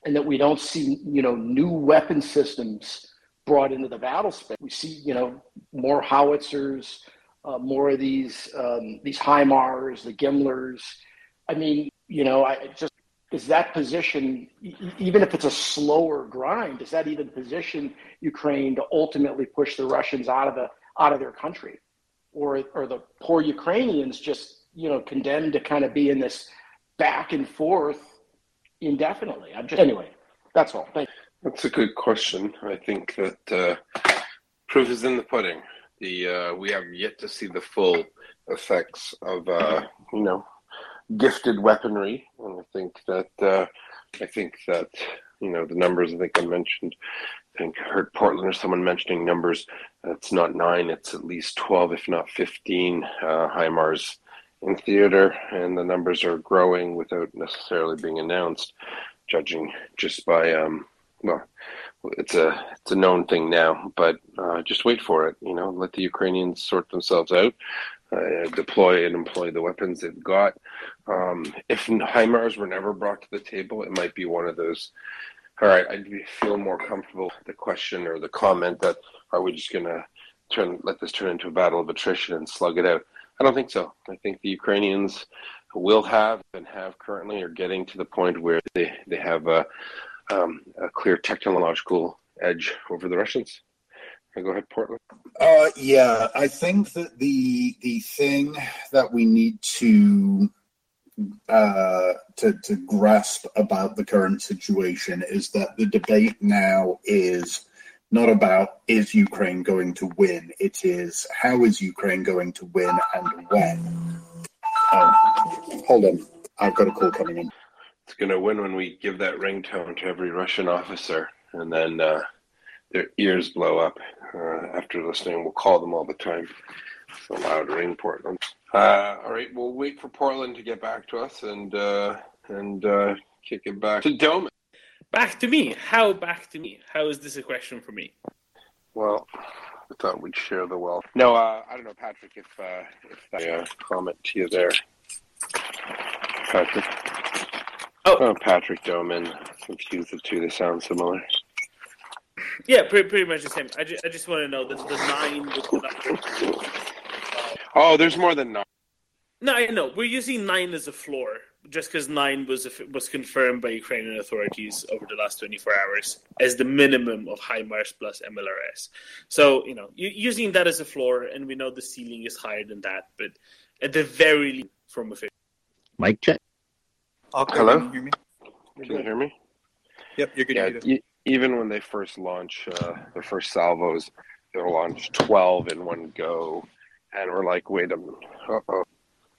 [SPEAKER 13] and that we don't see, you know, new weapon systems brought into the battle space. We see, you know, more howitzers, uh, more of these um, these HIMARS, the GMLRS. I mean, you know, I just is that position, even if it's a slower grind, does that even position Ukraine to ultimately push the Russians out of the out of their country? or or the poor Ukrainians just you know condemned to kind of be in this back and forth indefinitely? I'm just anyway. That's all. Thank you.
[SPEAKER 14] That's a good question. I think that uh, proof is in the pudding. The uh, we have yet to see the full effects of uh, you know gifted weaponry, and I think that uh, I think that you know the numbers. I think I mentioned. I think I heard Portland or someone mentioning numbers. It's not nine. It's at least twelve, if not fifteen, uh, HIMARS in theater, and the numbers are growing without necessarily being announced, judging just by um, well, it's a it's a known thing now, but uh, just wait for it. You know, let the Ukrainians sort themselves out, uh, deploy and employ the weapons they've got. Um, if HIMARS were never brought to the table, it might be one of those. All right, I'd feel more comfortable the question or the comment that are we just gonna turn let this turn into a battle of attrition and slug it out? I don't think so. I think the Ukrainians will have and have currently are getting to the point where they they have a um, a clear technological edge over the Russians. Go ahead, Portland.
[SPEAKER 10] Uh, yeah, I think that the the thing that we need to uh, to to grasp about the current situation is that the debate now is not about is Ukraine going to win. It is how is Ukraine going to win and when. Oh, hold on, I've got a call coming in.
[SPEAKER 14] It's going to win when we give that ringtone to every Russian officer, and then uh, their ears blow up uh, after listening. We'll call them all the time. It's a loud ring, Portland. Uh, all right, we'll wait for Portland to get back to us and uh, and uh, kick it back to Doman.
[SPEAKER 15] Back to me. How back to me? How is this a question for me?
[SPEAKER 14] Well, I thought we'd share the wealth. No, uh, I don't know, Patrick, if uh, if that uh, comment to you there, Patrick.
[SPEAKER 15] Oh,
[SPEAKER 14] oh Patrick Doman. Confused the two. They sound similar.
[SPEAKER 15] Yeah, pretty, pretty much the same. I just, I just want to know that the nine the number.
[SPEAKER 14] Oh, there's more than nine.
[SPEAKER 15] No, I know. We're using nine as a floor just because nine was was confirmed by Ukrainian authorities over the last 24 hours as the minimum of high HIMARS plus MLRS. So, you know, using that as a floor, and we know the ceiling is higher than that, but at the very least, from official.
[SPEAKER 9] Mic check.
[SPEAKER 8] Okay,
[SPEAKER 14] Hello?
[SPEAKER 8] Can you hear me?
[SPEAKER 14] Can you hear me?
[SPEAKER 8] Yep, you're good.
[SPEAKER 14] Yeah,
[SPEAKER 8] you're good.
[SPEAKER 14] Even when they first launch uh, the first salvos, they'll launch 12 in one go. And we're like, wait a minute. Uh oh.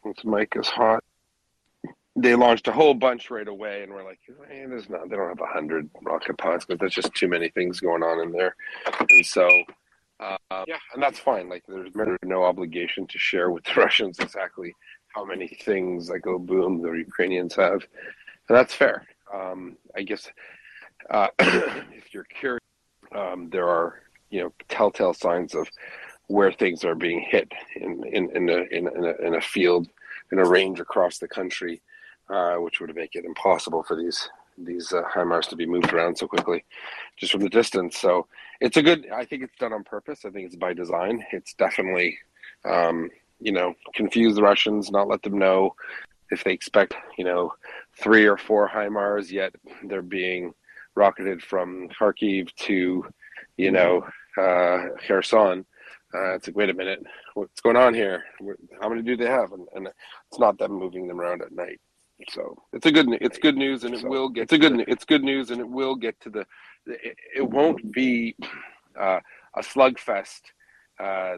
[SPEAKER 14] This mic is hot. They launched a whole bunch right away, and we're like, hey, there's not, they don't have 100 rocket pods, but there's just too many things going on in there. And so, uh, yeah, and that's fine. Like, there's no obligation to share with the Russians exactly how many things that go boom the Ukrainians have. And that's fair. Um, I guess uh, if you're curious, um, there are you know telltale signs of where things are being hit in in in a in a, in a field in a range across the country, uh, which would make it impossible for these these uh, HIMARS to be moved around so quickly, just from the distance. So it's a good. I think it's done on purpose. I think it's by design. It's definitely um, you know confuse the Russians, not let them know if they expect you know three or four HIMARS, yet they're being rocketed from Kharkiv to, you know, uh, Kherson. Uh, it's like, wait a minute, what's going on here? How many do they have? And, and it's not them moving them around at night. So it's a good it's good news, and it will get. It's a good it's good news, and it will get to the. It, it won't be uh, a slugfest. Uh,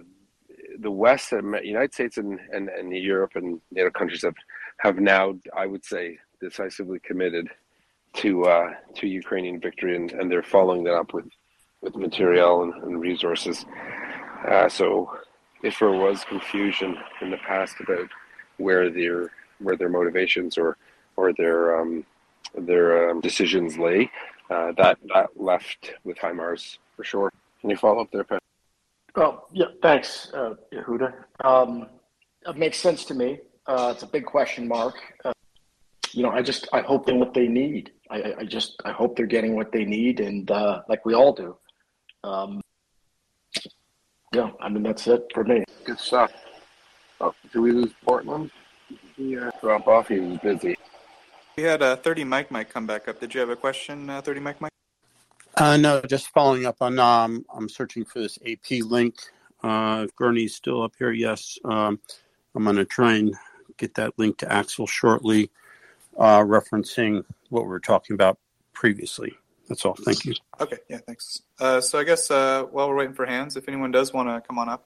[SPEAKER 14] the West, and United States, and, and, and Europe and NATO countries have have now, I would say, decisively committed to uh, to Ukrainian victory, and, and they're following that up with with material and, and resources. Uh, so, if there was confusion in the past about where their where their motivations or or their um, their um, decisions lay, uh, that that left with HIMARS for sure. Can you follow up there, Pat?
[SPEAKER 13] Oh, yeah, thanks, uh, Yehuda. Um, it makes sense to me. Uh, it's a big question mark. Uh, you know, I just I hope they what they need. I, I just I hope they're getting what they need, and uh, like we all do. Um, yeah, I mean that's it for me.
[SPEAKER 14] Good stuff. Oh, did we lose Portland? Yeah, drop off. He was busy.
[SPEAKER 8] We had uh, 30 Mike Mike come back up. Did you have a question, uh, 30 Mike Mike?
[SPEAKER 7] Uh, no, just following up on. Um, I'm searching for this AP link Uh, Gurney's still up here, yes. Um, I'm going to try and get that link to Axel shortly, uh, referencing what we were talking about previously. That's all. Thank you.
[SPEAKER 8] Okay, yeah, thanks. Uh, so I guess uh, while we're waiting for hands, if anyone does want to come on up,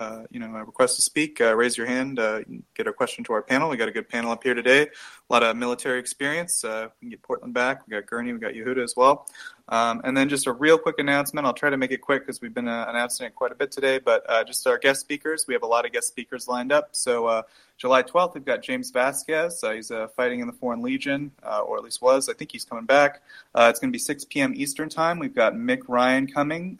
[SPEAKER 8] uh, you know, request to speak, uh, raise your hand, uh, get a question to our panel. We got a good panel up here today. A lot of military experience. Uh, we can get Portland back. We got Gurney. We got Yehuda as well. Um, and then just a real quick announcement. I'll try to make it quick because we've been uh, announcing it quite a bit today. But just our guest speakers. We have a lot of guest speakers lined up. So July 12th, we've got James Vasquez. He's fighting in the Foreign Legion, or at least was. I think he's coming back. It's going to be 6 p.m. Eastern Time. We've got Mick Ryan coming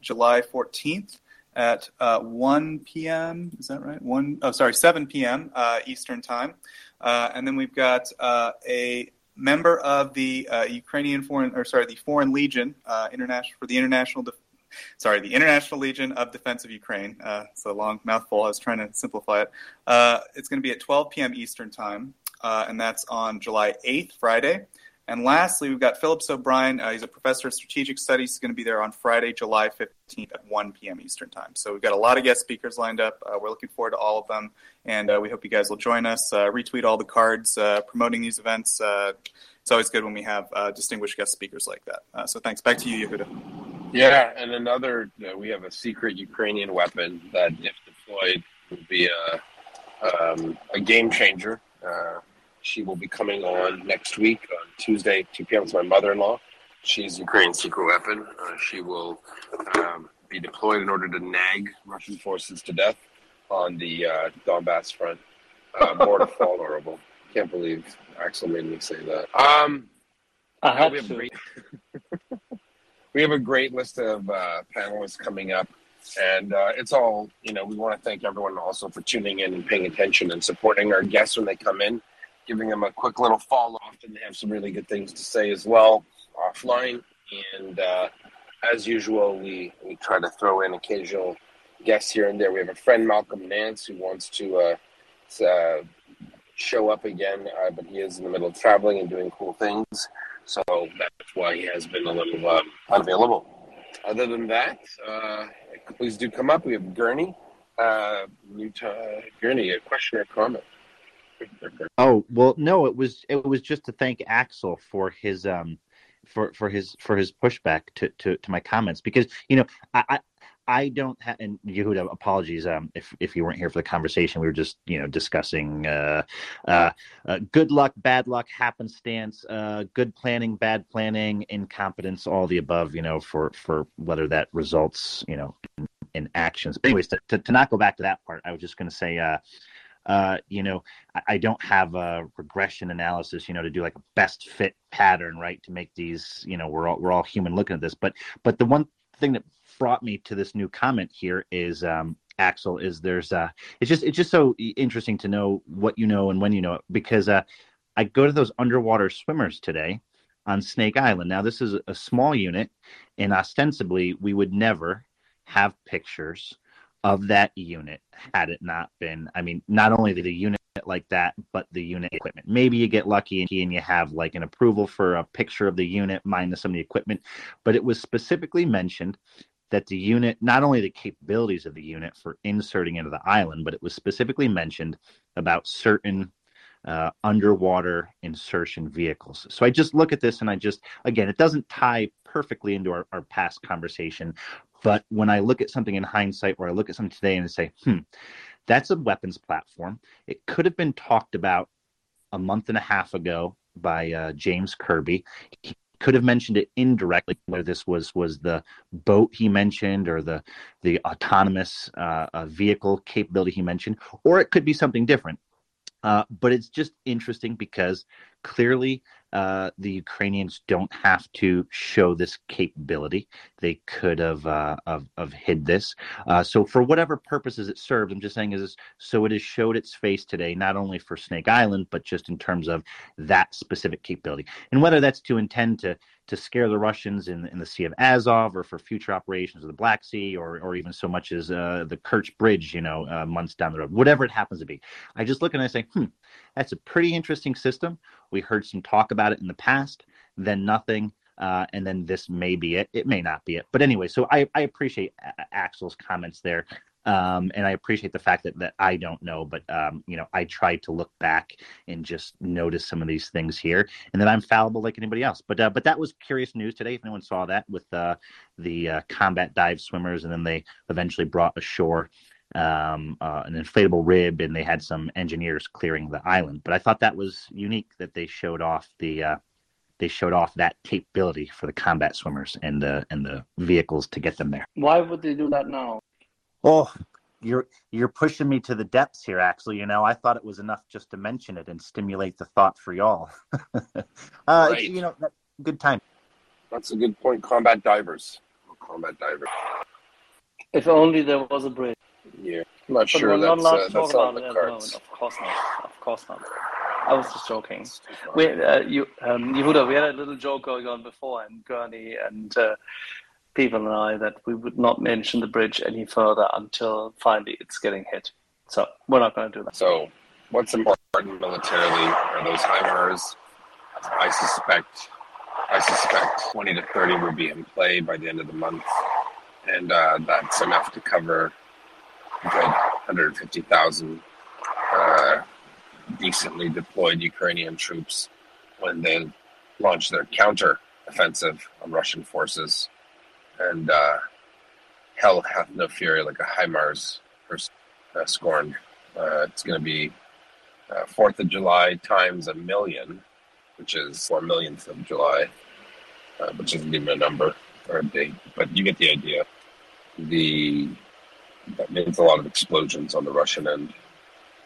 [SPEAKER 8] July 14th at uh, 1 p.m. Is that right? One oh sorry, 7 p.m. Uh, Eastern time, uh, and then we've got uh, a member of the uh, Ukrainian foreign or sorry the Foreign Legion uh, international for the international. Def- Sorry, the International Legion of Defense of Ukraine. it's a long mouthful. I was trying to simplify it. it's going to be at 12 p.m. Eastern time, and that's on July 8th, Friday. And lastly, we've got Phillips O'Brien. Uh, he's a professor of strategic studies. He's going to be there on Friday, July 15th at 1 p.m. Eastern Time. So we've got a lot of guest speakers lined up. Uh, we're looking forward to all of them. And uh, we hope you guys will join us. Uh, retweet all the cards uh, promoting these events. Uh, it's always good when we have distinguished guest speakers like that. so thanks. Back to you, Yehuda.
[SPEAKER 14] Yeah, and another, we have a secret Ukrainian weapon that, if deployed, would be a, um, a game changer. She will be coming on next week on Tuesday, 2 p.m. It's my mother-in-law. She's Ukraine's secret weapon. Uh, she will um, be deployed in order to nag Russian forces to death on the uh, Donbass front. Uh, more to fall horrible. Can't believe Axel made me say that. Um,
[SPEAKER 1] I had
[SPEAKER 14] we, have
[SPEAKER 1] to.
[SPEAKER 14] great, we have a great list of uh, panelists coming up. And uh, it's all, you know, we want to thank everyone also for tuning in and paying attention and supporting our guests when they come in giving them a quick little follow off, and they have some really good things to say as well offline. And uh, as usual, we, we try to throw in occasional guests here and there. We have a friend, Malcolm Nance, who wants to uh, uh, show up again, uh, but he is in the middle of traveling and doing cool things. So that's why he has been a little um, unavailable. Other than that, uh, please do come up. We have Gurney. Uh, Gurney, a question or comment?
[SPEAKER 9] Oh well, no, it was it was just to thank Axel for his um for for his for his pushback to to, to my comments because you know I. I I don't have, and Yehuda, apologies um, if if you weren't here for the conversation. We were just, you know, discussing uh, uh, uh, good luck, bad luck, happenstance, uh, good planning, bad planning, incompetence, all the above. You know, for for whether that results, you know, in, in actions. But anyways, to, to, to not go back to that part, I was just going to say, uh, you know, I, I, don't have a regression analysis, you know, to do like a best fit pattern, right? To make these, you know, we're all we're all human looking at this. But but the one thing that brought me to this new comment here is um, Axel is there's uh it's just it's just so interesting to know what you know and when you know it because uh I go to those underwater swimmers today on Snake Island. Now this is a small unit and ostensibly we would never have pictures of that unit had it not been i mean not only the unit like that but the unit equipment maybe you get lucky and you have like an approval for a picture of the unit minus some of the equipment but it was specifically mentioned that the unit not only the capabilities of the unit for inserting into the island but it was specifically mentioned about certain uh, underwater insertion vehicles. So I just look at this and I just, again, it doesn't tie perfectly into our, our past conversation, but when I look at something in hindsight, or I look at something today and say, hmm, that's a weapons platform. It could have been talked about a month and a half ago by uh, James Kirby. He could have mentioned it indirectly, whether this was was the boat he mentioned or the the autonomous uh, uh, vehicle capability he mentioned, or it could be something different. Uh, but it's just interesting because clearly uh, the Ukrainians don't have to show this capability. They could have uh, have, have hid this. Uh, so for whatever purposes it served, I'm just saying is so it has showed its face today, not only for Snake Island, but just in terms of that specific capability, and whether that's to intend to to scare the Russians in, in the Sea of Azov or for future operations of the Black Sea or, or even so much as uh, the Kerch Bridge, you know, uh, months down the road, whatever it happens to be. I just look and I say, hmm, that's a pretty interesting system. We heard some talk about it in the past, then nothing. uh, and then this may be it. It may not be it, but anyway. So I I appreciate Axel's comments there. Um, and I appreciate the fact that, that I don't know, but um, you know, I try to look back and just notice some of these things here, and then I'm fallible like anybody else. But uh, but that was curious news today. If anyone saw that with uh, the uh, combat dive swimmers, and then they eventually brought ashore um, uh, an inflatable rib, and they had some engineers clearing the island. But I thought that was unique that they showed off the uh, they showed off that capability for the combat swimmers and the and the vehicles to get them there.
[SPEAKER 1] Why would they do that now?
[SPEAKER 9] Oh, you're you're pushing me to the depths here. Actually, you know, I thought it was enough just to mention it and stimulate the thought for y'all. uh,
[SPEAKER 14] Right.
[SPEAKER 9] You know, good time.
[SPEAKER 14] That's a good point. Combat divers. Combat divers.
[SPEAKER 1] If only there was a bridge.
[SPEAKER 14] Yeah. I'm not
[SPEAKER 1] But
[SPEAKER 14] sure
[SPEAKER 1] we're not
[SPEAKER 14] that's,
[SPEAKER 1] allowed
[SPEAKER 14] uh,
[SPEAKER 1] to talk about
[SPEAKER 14] the
[SPEAKER 1] it at the moment. Of course not. Of course not. I was just joking. We, uh, you, um, Yehuda, we had a little joke going on before, and Gurney and uh, people and I, that we would not mention the bridge any further until finally it's getting hit. So we're not going to do that.
[SPEAKER 14] So, what's important militarily are those HIMARS. I suspect, I suspect 20 to 30 will be in play by the end of the month, and uh, that's enough to cover good 150,000 uh, decently deployed Ukrainian troops when they launch their counter offensive on Russian forces. And uh, hell hath no fury like a HIMARS pers- uh, scorned. Uh, it's going to be uh, 4th of July times a million, which is 4 millionth of July, uh, which isn't even a number or a date, but you get the idea. The That means a lot of explosions on the Russian end,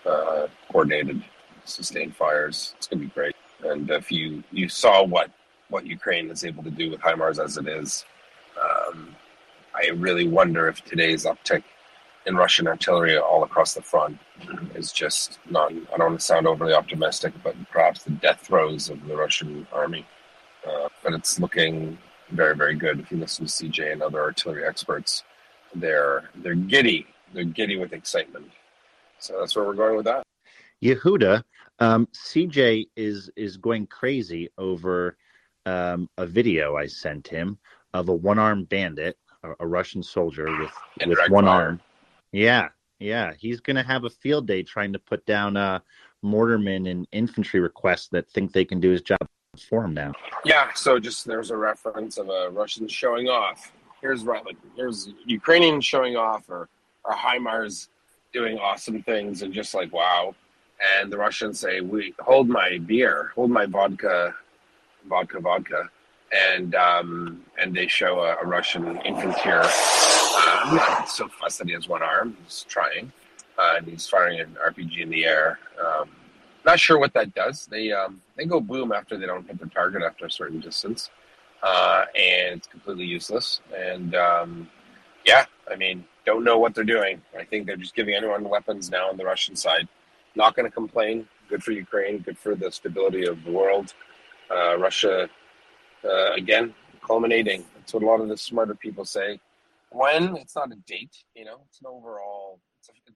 [SPEAKER 14] uh, coordinated, sustained fires. It's going to be great. And if you, you saw what, what Ukraine is able to do with HIMARS as it is, I really wonder if today's uptick in Russian artillery all across the front is just not, I don't want to sound overly optimistic, but perhaps the death throes of the Russian army. Uh, but it's looking very, very good. If you listen to CJ and other artillery experts, they're they're giddy. They're giddy with excitement. So that's where we're going with that.
[SPEAKER 9] Yehuda, um, CJ is is going crazy over um, a video I sent him of a one armed bandit, a, a Russian soldier with with one
[SPEAKER 14] fire.
[SPEAKER 9] arm. Yeah, yeah, he's going to have a field day trying to put down uh, mortarmen and infantry requests that think they can do his job for him now.
[SPEAKER 14] Yeah, so just there's a reference of a Russian showing off. Here's right, like here's Ukrainian showing off, or or HIMARS doing awesome things, and just like wow. And the Russians say, "We hold my beer, hold my vodka, vodka, vodka," and um, and they show a, a Russian infantry. Uh, not so fussed that he has one arm. He's trying, uh, and he's firing an RPG in the air. Um, not sure what that does. They um, they go boom after they don't hit their target after a certain distance, uh, and it's completely useless. And um, yeah, I mean, don't know what they're doing. I think they're just giving anyone weapons now on the Russian side. Not going to complain. Good for Ukraine. Good for the stability of the world. Uh, Russia, uh, again, culminating. That's what a lot of the smarter people say. When it's not a date, you know, it's an overall. It's a,